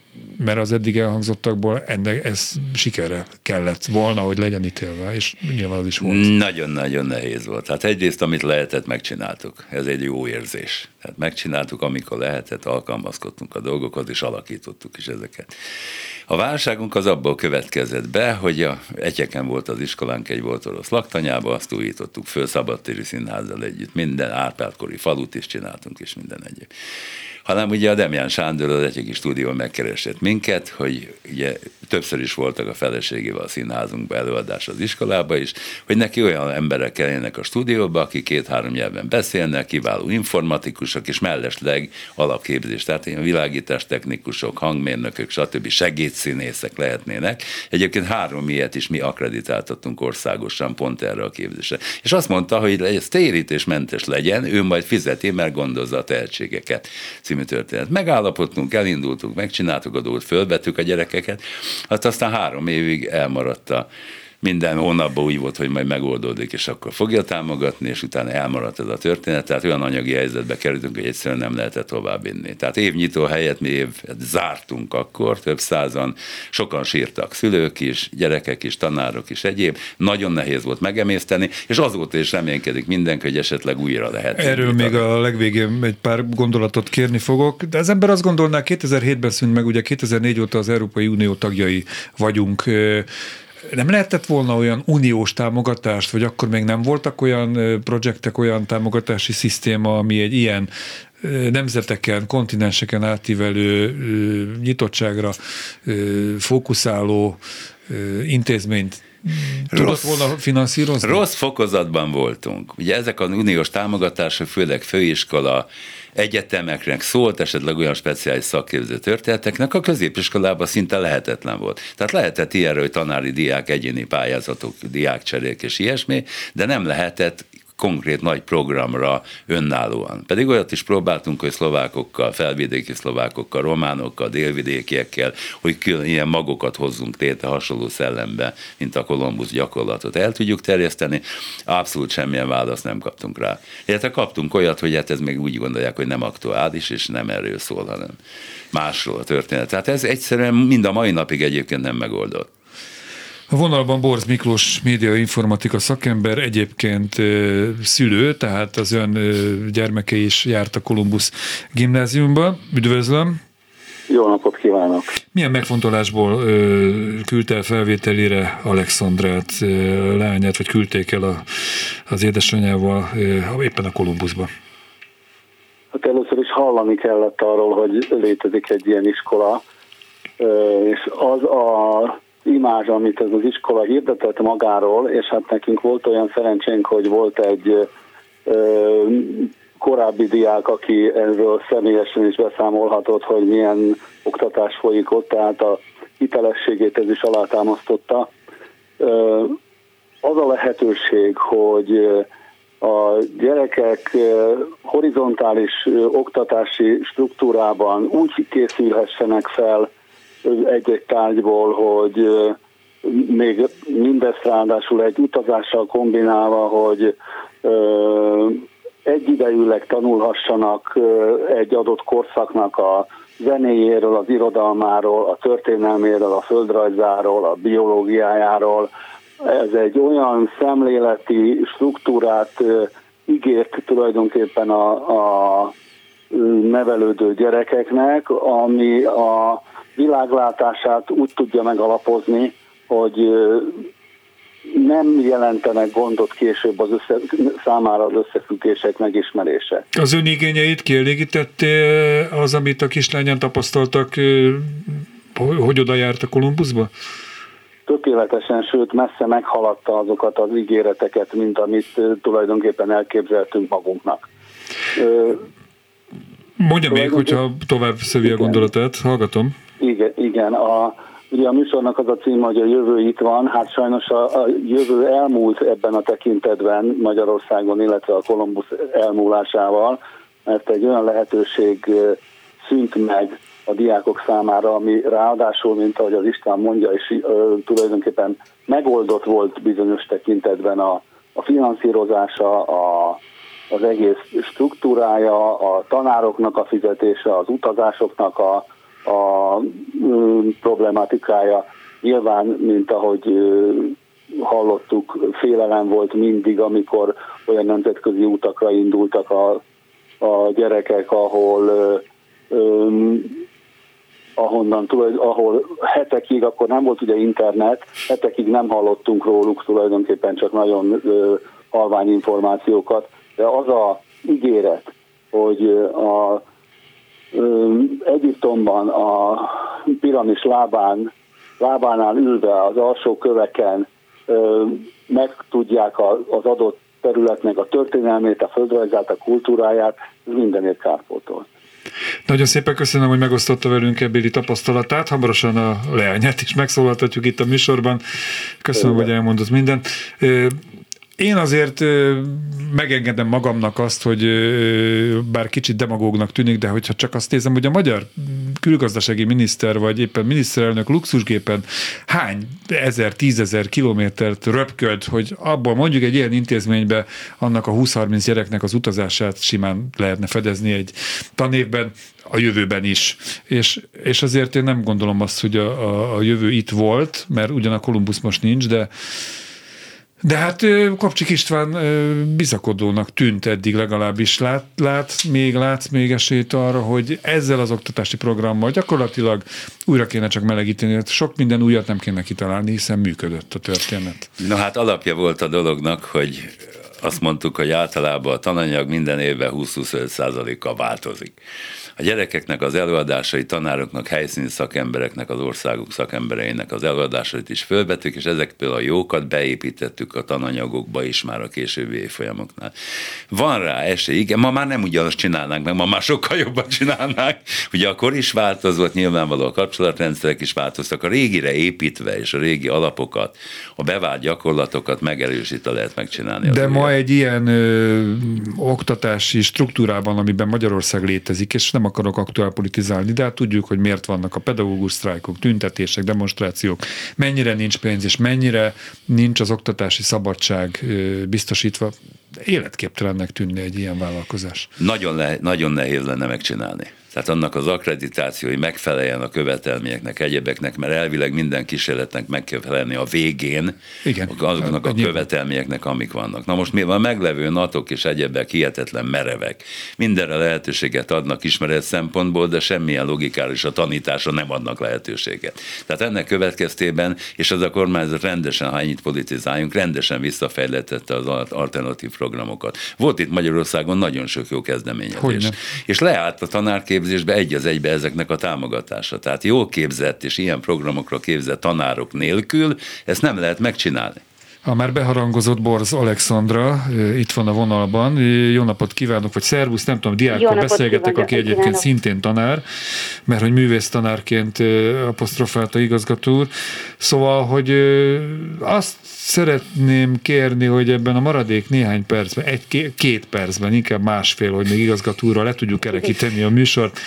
mert az eddig elhangzottakból ennek ez sikerre kellett volna, hogy legyen ítélve, és nyilván az is volt. Nagyon-nagyon nehéz volt. Hát egyrészt, amit lehetett, megcsináltuk. Ez egy jó érzés. Tehát megcsináltuk, amikor lehetett, alkalmazkodtunk a dolgokhoz, és alakítottuk is ezeket. A válságunk az abból következett be, hogy a Egyeken volt az iskolánk egy volt orosz laktanyába, azt újítottuk föl szabadtéri színházzal együtt, minden árpádkori falut is csináltunk, és minden egyéb hanem ugye a Demján Sándor az egyik stúdió megkeresett minket, hogy ugye többször is voltak a feleségével a színházunkban előadás az iskolába is, hogy neki olyan emberek kelljenek a stúdióba, akik két-három nyelven beszélnek, kiváló informatikusok, és mellesleg alapképzés, tehát ilyen világítás technikusok, hangmérnökök, stb. segédszínészek lehetnének. Egyébként három ilyet is mi akreditáltattunk országosan pont erre a képzésre. És azt mondta, hogy ez térítésmentes legyen, ő majd fizeti, mert gondozza a tehetségeket című történet. Megállapodtunk, elindultunk, megcsináltuk a dolgot, fölvettük a gyerekeket, hát aztán három évig elmaradt a minden hónapban úgy volt, hogy majd megoldódik, és akkor fogja támogatni, és utána elmaradt ez a történet. Tehát olyan anyagi helyzetbe kerültünk, hogy egyszerűen nem lehetett tovább vinni. Tehát évnyitó helyett mi év zártunk akkor, több százan, sokan sírtak, szülők is, gyerekek is, tanárok is, egyéb. Nagyon nehéz volt megemészteni, és azóta is reménykedik mindenki, hogy esetleg újra lehet. Erről még a legvégén egy pár gondolatot kérni fogok, de az ember azt gondolná, 2007-ben szűnt meg, ugye 2004 óta az Európai Unió tagjai vagyunk nem lehetett volna olyan uniós támogatást, vagy akkor még nem voltak olyan projektek, olyan támogatási szisztéma, ami egy ilyen nemzeteken, kontinenseken átívelő nyitottságra fókuszáló intézményt tudott rossz, volna finanszírozni? Rossz fokozatban voltunk. Ugye ezek az uniós támogatások, főleg főiskola, egyetemeknek szólt, esetleg olyan speciális szakképző történeteknek, a középiskolában szinte lehetetlen volt. Tehát lehetett ilyenre, hogy tanári diák egyéni pályázatok, diákcserék és ilyesmi, de nem lehetett konkrét nagy programra önállóan. Pedig olyat is próbáltunk, hogy szlovákokkal, felvidéki szlovákokkal, románokkal, délvidékiekkel, hogy külön ilyen magokat hozzunk téte hasonló szellembe, mint a Kolumbusz gyakorlatot el tudjuk terjeszteni. Abszolút semmilyen választ nem kaptunk rá. Illetve kaptunk olyat, hogy hát ez még úgy gondolják, hogy nem aktuális, és nem erről szól, hanem másról a történet. Tehát ez egyszerűen mind a mai napig egyébként nem megoldott. A vonalban Borz Miklós média informatika szakember, egyébként szülő, tehát az ön gyermeke is járt a Kolumbusz gimnáziumba. Üdvözlöm! Jó napot kívánok! Milyen megfontolásból ö, küldte el felvételére Alexandrát, ö, lányát, vagy küldték el a, az édesanyjával ö, éppen a Kolumbuszba? Hát először is hallani kellett arról, hogy létezik egy ilyen iskola, és az a imázs, amit ez az iskola hirdetett magáról, és hát nekünk volt olyan szerencsénk, hogy volt egy ö, korábbi diák, aki erről személyesen is beszámolhatott, hogy milyen oktatás folyik ott, tehát a hitelességét ez is alátámasztotta. Ö, az a lehetőség, hogy a gyerekek horizontális oktatási struktúrában úgy készülhessenek fel, egy-egy tárgyból, hogy még mindezt ráadásul egy utazással kombinálva, hogy egyidejűleg tanulhassanak egy adott korszaknak a zenéjéről, az irodalmáról, a történelméről, a földrajzáról, a biológiájáról. Ez egy olyan szemléleti struktúrát ígért tulajdonképpen a, a nevelődő gyerekeknek, ami a világlátását úgy tudja megalapozni, hogy nem jelentenek gondot később az össze, számára az összefüggések megismerése. Az ön igényeit kielégítette az, amit a kislányan tapasztaltak, hogy oda járt a Kolumbuszba? tökéletesen, sőt messze meghaladta azokat az ígéreteket, mint amit tulajdonképpen elképzeltünk magunknak. Mondja még, hogyha tovább szövi a gondolatát, hallgatom. Igen, igen a, ugye a műsornak az a cím, hogy a jövő itt van, hát sajnos a, a jövő elmúlt ebben a tekintetben Magyarországon, illetve a Kolumbusz elmúlásával, mert egy olyan lehetőség szűnt meg a diákok számára, ami ráadásul, mint ahogy az István mondja, és ö, tulajdonképpen megoldott volt bizonyos tekintetben a, a finanszírozása, a, az egész struktúrája, a tanároknak a fizetése, az utazásoknak a, a problematikája. Nyilván, mint ahogy hallottuk, félelem volt mindig, amikor olyan nemzetközi utakra indultak a, a gyerekek, ahol ö, ahonnan, ahol hetekig, akkor nem volt ugye internet, hetekig nem hallottunk róluk tulajdonképpen csak nagyon ö, halvány információkat, de az a ígéret, hogy a Egyiptomban a piramis lábán, lábánál ülve az alsó köveken ö, megtudják az adott területnek a történelmét, a földrajzát, a kultúráját, mindenért kárpótolt. Nagyon szépen köszönöm, hogy megosztotta velünk ebbéli tapasztalatát. Hamarosan a leányát is megszólaltatjuk itt a műsorban. Köszönöm, Igen. hogy elmondott mindent. Én azért megengedem magamnak azt, hogy bár kicsit demagógnak tűnik, de hogyha csak azt nézem, hogy a magyar külgazdasági miniszter, vagy éppen miniszterelnök luxusgépen hány ezer, tízezer kilométert röpköd, hogy abból mondjuk egy ilyen intézménybe annak a 20-30 gyereknek az utazását simán lehetne fedezni egy tanévben, a jövőben is. És, és azért én nem gondolom azt, hogy a, a, a jövő itt volt, mert ugyan a Kolumbusz most nincs, de de hát Kopcsik István bizakodónak tűnt eddig legalábbis. Lát, lát, még látsz még esélyt arra, hogy ezzel az oktatási programmal gyakorlatilag újra kéne csak melegíteni. Hát sok minden újat nem kéne kitalálni, hiszen működött a történet. Na hát alapja volt a dolognak, hogy azt mondtuk, hogy általában a tananyag minden évben 20-25% kal változik a gyerekeknek az előadásai, tanároknak, helyszíni szakembereknek, az országok szakembereinek az előadásait is fölvettük, és ezek például a jókat beépítettük a tananyagokba is már a későbbi évfolyamoknál. Van rá esély, igen, ma már nem ugyanazt csinálnánk, meg ma már sokkal jobban csinálnánk. Ugye akkor is változott, nyilvánvaló a kapcsolatrendszerek is változtak, a régire építve és a régi alapokat, a bevált gyakorlatokat megerősítve lehet megcsinálni. De ma egy ilyen ö, oktatási struktúrában, amiben Magyarország létezik, és nem akarok aktuálpolitizálni, de hát tudjuk, hogy miért vannak a pedagógus sztrájkok, tüntetések, demonstrációk, mennyire nincs pénz, és mennyire nincs az oktatási szabadság biztosítva. Életképtelennek tűnni egy ilyen vállalkozás. Nagyon, le, nagyon nehéz lenne megcsinálni tehát annak az akkreditációi megfeleljen a követelményeknek, egyebeknek, mert elvileg minden kísérletnek meg kell felelni a végén Igen, azoknak a, a követelményeknek, amik vannak. Na most mi van meglevő natok és egyebek hihetetlen merevek. Mindenre lehetőséget adnak ismeret szempontból, de semmilyen logikára és a tanításra nem adnak lehetőséget. Tehát ennek következtében, és ez a kormányzat rendesen, ha ennyit politizáljunk, rendesen visszafejlettette az alternatív programokat. Volt itt Magyarországon nagyon sok jó kezdeményezés. Hogyne. És leállt a tanárkép képzésbe egy az egybe ezeknek a támogatása. Tehát jól képzett és ilyen programokra képzett tanárok nélkül ezt nem lehet megcsinálni. A már beharangozott Borz Alexandra itt van a vonalban. Jó napot kívánok, vagy szervusz, nem tudom, diákkal beszélgetek, aki egyébként kívánok. szintén tanár, mert hogy művész tanárként apostrofálta igazgató úr. Szóval, hogy azt szeretném kérni, hogy ebben a maradék néhány percben, egy, két percben, inkább másfél, hogy még igazgatóra le tudjuk kerekíteni a műsort,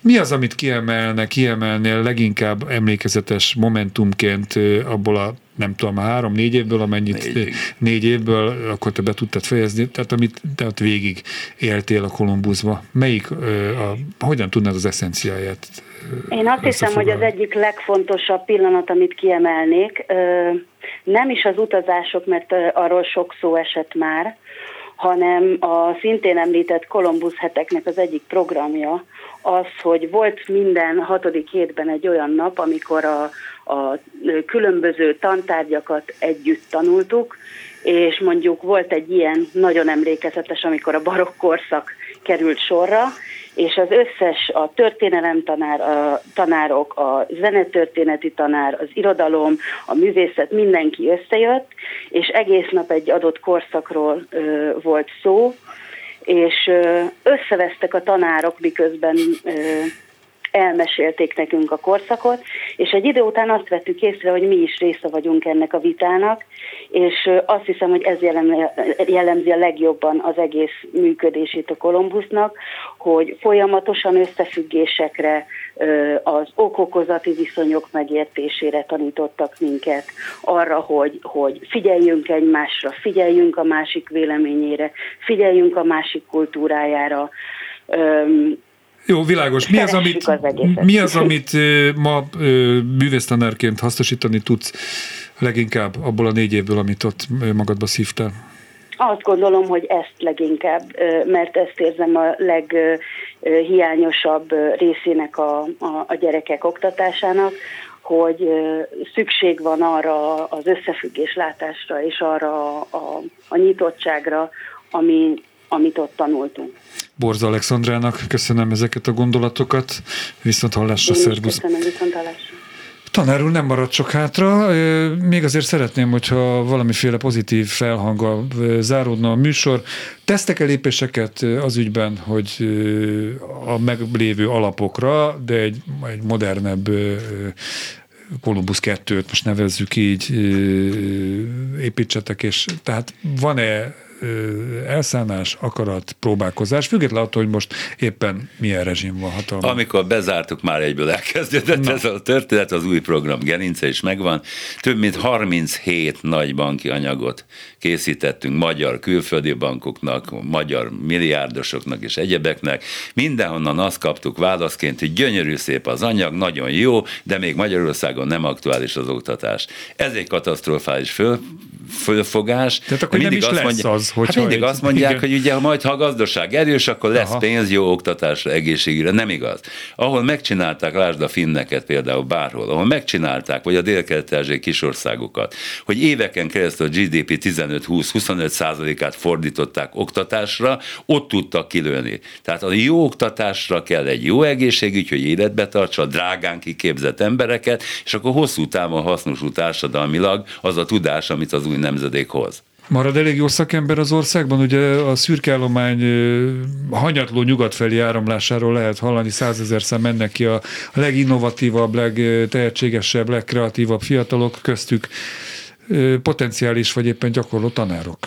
mi az, amit kiemelne, kiemelnél leginkább emlékezetes momentumként abból a nem tudom, három-négy évből, amennyit négy, négy évből, akkor te be tudtad fejezni, tehát amit tehát végig éltél a Kolumbuszba. Melyik, a, hogyan tudnád az eszenciáját Én azt hiszem, hogy az egyik legfontosabb pillanat, amit kiemelnék, nem is az utazások, mert arról sok szó esett már, hanem a szintén említett Kolumbusz heteknek az egyik programja az, hogy volt minden hatodik hétben egy olyan nap, amikor a, a különböző tantárgyakat együtt tanultuk, és mondjuk volt egy ilyen nagyon emlékezetes, amikor a barokk korszak került sorra, és az összes, a történelem tanár, a tanárok, a zenetörténeti tanár, az irodalom, a művészet, mindenki összejött, és egész nap egy adott korszakról ö, volt szó, és ö, összevesztek a tanárok, miközben ö, elmesélték nekünk a korszakot, és egy idő után azt vettük észre, hogy mi is része vagyunk ennek a vitának, és azt hiszem, hogy ez jellemzi a legjobban az egész működését a Kolumbusznak, hogy folyamatosan összefüggésekre, az okokozati viszonyok megértésére tanítottak minket, arra, hogy, hogy figyeljünk egymásra, figyeljünk a másik véleményére, figyeljünk a másik kultúrájára, jó, világos. Mi az, amit, az mi az, amit ma művésztanárként hasznosítani tudsz leginkább abból a négy évből, amit ott magadba szívtál? Azt gondolom, hogy ezt leginkább, mert ezt érzem a leghiányosabb részének a, a, a gyerekek oktatásának, hogy szükség van arra az összefüggés látásra és arra a, a, a nyitottságra, ami, amit ott tanultunk. Borza Alexandrának köszönöm ezeket a gondolatokat, viszont hallásra, szervusz. Köszönöm, viszont hallásra. Tanár úr, nem maradt sok hátra. Még azért szeretném, hogyha valamiféle pozitív felhanggal záródna a műsor. Tesztek-e lépéseket az ügyben, hogy a meglévő alapokra, de egy, egy modernebb Columbus 2-t most nevezzük így, építsetek, és tehát van-e elszállás, akarat, próbálkozás, függetlenül attól, hogy most éppen milyen rezsim van hatalma. Amikor bezártuk, már egyből elkezdődött Na. ez a történet, az új program gerince is megvan. Több mint 37 nagy banki anyagot készítettünk magyar külföldi bankoknak, magyar milliárdosoknak és egyebeknek. Mindenhonnan azt kaptuk válaszként, hogy gyönyörű szép az anyag, nagyon jó, de még Magyarországon nem aktuális az oktatás. Ez egy katasztrofális föl, fölfogás. Tehát akkor mindig nem is azt lesz mondja, az, hogy hát mindig egy, azt mondják, igen. hogy ugye majd ha a gazdaság erős, akkor lesz Aha. pénz jó oktatásra, egészségügyre. Nem igaz. Ahol megcsinálták, lásd a finneket például bárhol, ahol megcsinálták, vagy a dél-kelet kisországokat, hogy éveken keresztül a GDP 15-20-25 százalékát fordították oktatásra, ott tudtak kilőni. Tehát a jó oktatásra kell egy jó egészségügy, hogy életbe tartsa, drágán kiképzett embereket, és akkor hosszú távon hasznosul társadalmilag az a tudás, amit az új nemzedék hoz. Marad elég jó szakember az országban, ugye a szürkeállomány hanyatló nyugat felé áramlásáról lehet hallani, százezer szem mennek ki a leginnovatívabb, legtehetségesebb, legkreatívabb fiatalok, köztük potenciális vagy éppen gyakorló tanárok.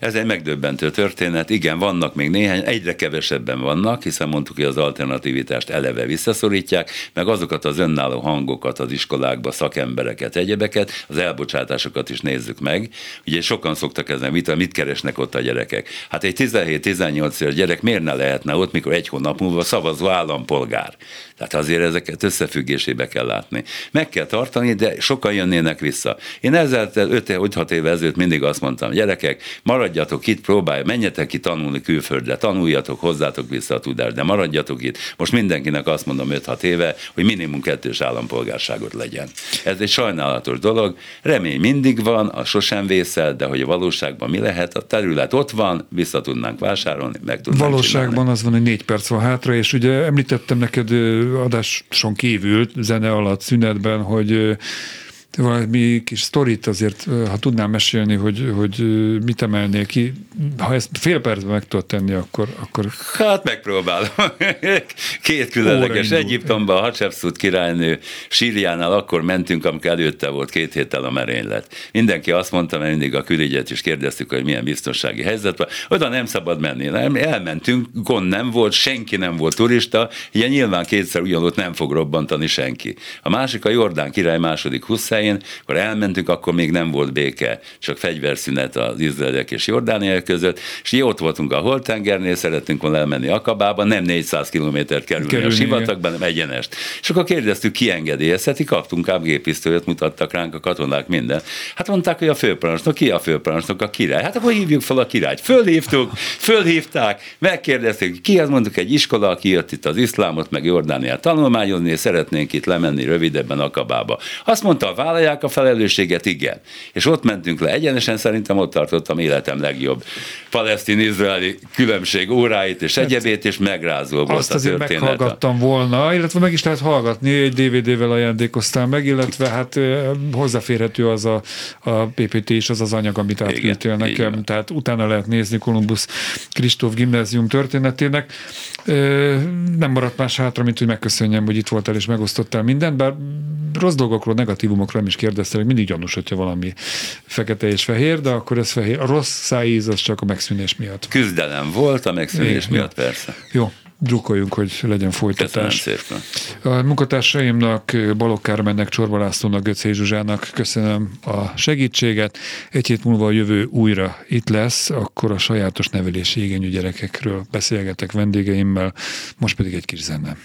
Ez egy megdöbbentő történet. Igen, vannak még néhány, egyre kevesebben vannak, hiszen mondtuk, hogy az alternativitást eleve visszaszorítják, meg azokat az önálló hangokat az iskolákba, szakembereket, egyebeket, az elbocsátásokat is nézzük meg. Ugye sokan szoktak ezen mit, mit keresnek ott a gyerekek. Hát egy 17-18 éves gyerek miért ne lehetne ott, mikor egy hónap múlva szavazó állampolgár? Tehát azért ezeket összefüggésébe kell látni. Meg kell tartani, de sokan jönnének vissza. Én ezzel 5-6 éve ezelőtt mindig azt mondtam, gyerekek, maradjatok itt, próbálj, menjetek ki tanulni külföldre, tanuljatok, hozzátok vissza a tudást, de maradjatok itt. Most mindenkinek azt mondom 5-6 éve, hogy minimum kettős állampolgárságot legyen. Ez egy sajnálatos dolog, remény mindig van, a sosem vészel, de hogy a valóságban mi lehet, a terület ott van, vissza tudnánk vásárolni, meg tudnánk Valóságban csinálni. az van, hogy négy perc van hátra, és ugye említettem neked adáson kívül, zene alatt, szünetben, hogy valami kis sztorit azért, ha tudnám mesélni, hogy, hogy mit emelnél ki, ha ezt fél percben meg tudod tenni, akkor... akkor... Hát megpróbálom. Két különleges. Egyiptomban a Hatshepsut királynő sírjánál akkor mentünk, amikor előtte volt két héttel a merénylet. Mindenki azt mondta, mert mindig a külügyet is kérdeztük, hogy milyen biztonsági helyzet van. Oda nem szabad menni. Nem, elmentünk, gond nem volt, senki nem volt turista, ilyen nyilván kétszer ugyanott nem fog robbantani senki. A másik a Jordán király második Hussein, elején, akkor elmentünk, akkor még nem volt béke, csak fegyverszünet az izraeliek és jordániek között, és ott voltunk a Holtengernél, szerettünk volna elmenni Akabába, nem 400 kilométert kerülni, kerülni a sivatagban, nem egyenest. És akkor kérdeztük, ki engedélyezheti, kaptunk ám géppisztolyot, mutattak ránk a katonák minden. Hát mondták, hogy a főparancsnok, ki a főparancsnok, a király. Hát akkor hívjuk fel a királyt. Fölhívtuk, fölhívták, megkérdeztük, ki az mondjuk egy iskola, aki jött itt az iszlámot, meg Jordániát tanulmányozni, és szeretnénk itt lemenni rövidebben Akabába. Azt mondta a vállalják a felelősséget, igen. És ott mentünk le egyenesen, szerintem ott tartottam életem legjobb palesztin-izraeli különbség óráit és hát, egyebét, és megrázó volt Azt azért meghallgattam volna, illetve meg is lehet hallgatni, egy DVD-vel ajándékoztál meg, illetve hát hozzáférhető az a, a PPT is, az az anyag, amit átküldtél nekem, tehát utána lehet nézni Kolumbusz Kristóf gimnázium történetének. Nem maradt más hátra, mint hogy megköszönjem, hogy itt voltál és megosztottál mindent, bár rossz dolgokról, negatívumokról nem is kérdeztél, mindig gyanús, hogyha valami fekete és fehér, de akkor ez fehér. A rossz szájíz az csak a megszűnés miatt. Küzdelem volt a megszűnés miatt, persze. Jó, drukkoljunk, hogy legyen folytatás. A munkatársaimnak, Balogh Kármennek, Csorba Lászlónak, Göcé Zsuzsának köszönöm a segítséget. Egy hét múlva a jövő újra itt lesz, akkor a sajátos nevelési igényű gyerekekről beszélgetek vendégeimmel, most pedig egy kis zene.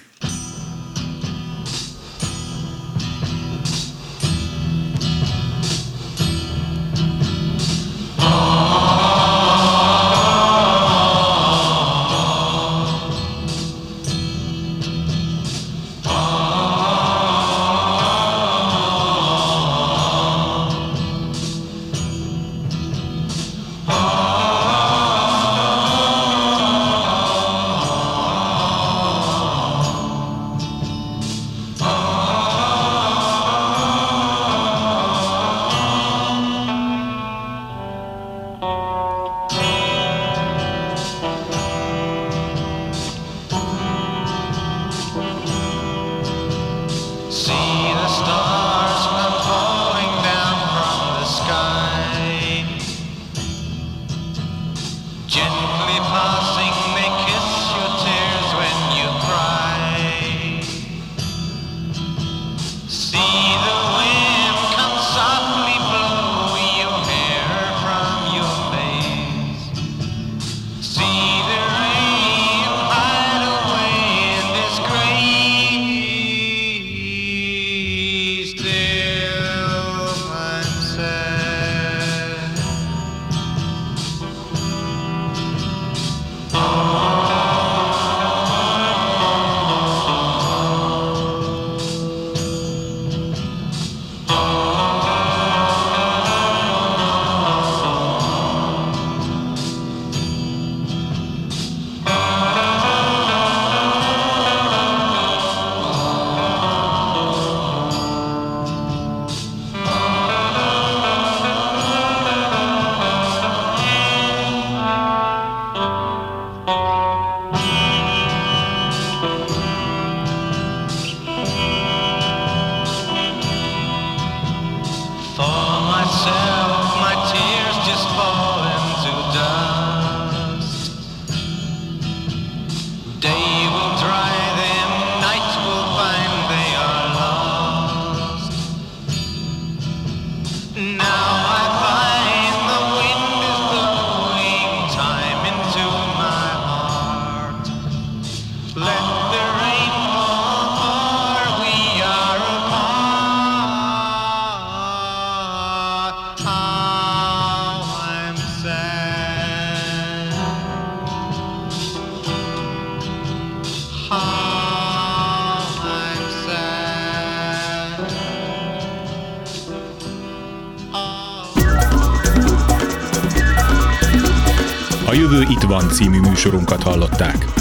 Műsorunkat hallották.